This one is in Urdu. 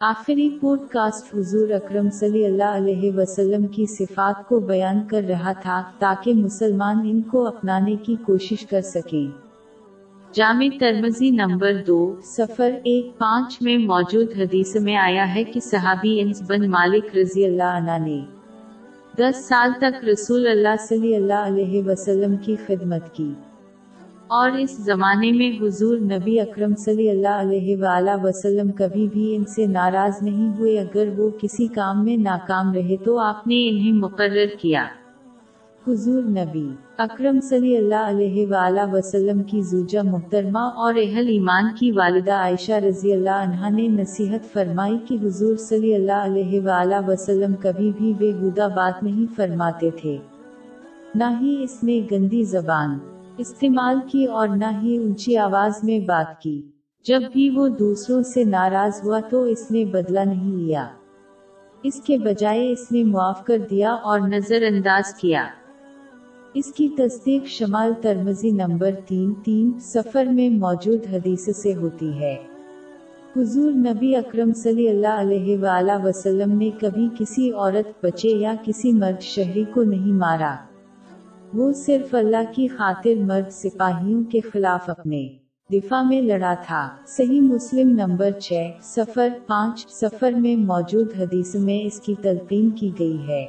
آخری پوڈ کاسٹ حضور اکرم صلی اللہ علیہ وسلم کی صفات کو بیان کر رہا تھا تاکہ مسلمان ان کو اپنانے کی کوشش کر سکیں۔ جامع ترمزی نمبر دو سفر ایک، پانچ میں موجود حدیث میں آیا ہے کہ صحابی انس بن مالک رضی اللہ عنہ نے دس سال تک رسول اللہ صلی اللہ علیہ وسلم کی خدمت کی۔ اور اس زمانے میں حضور نبی اکرم صلی اللہ علیہ وآلہ وسلم کبھی بھی ان سے ناراض نہیں ہوئے۔ اگر وہ کسی کام میں ناکام رہے تو آپ نے انہیں مقرر کیا۔ حضور نبی اکرم صلی اللہ علیہ وآلہ وسلم کی زوجہ محترمہ اور اہل ایمان کی والدہ عائشہ رضی اللہ عنہ نے نصیحت فرمائی کہ حضور صلی اللہ علیہ وآلہ وسلم کبھی بھی بے گودہ بات نہیں فرماتے تھے۔ نہ ہی اس میں گندی زبان۔ استعمال کی اور نہ ہی اونچی آواز میں بات کی۔ جب بھی وہ دوسروں سے ناراض ہوا تو اس نے بدلہ نہیں لیا۔ اس کے بجائے اس نے معاف کر دیا اور نظر انداز کیا۔ اس کی تصدیق شمال ترمزی نمبر تین تین سفر میں موجود حدیث سے ہوتی ہے۔ حضور نبی اکرم صلی اللہ علیہ وآلہ وسلم نے کبھی کسی عورت، بچے یا کسی مرد شہری کو نہیں مارا۔ وہ صرف اللہ کی خاطر مرد سپاہیوں کے خلاف اپنے دفاع میں لڑا تھا۔ صحیح مسلم نمبر چھ سفر پانچ سفر میں موجود حدیث میں اس کی تلقین کی گئی ہے۔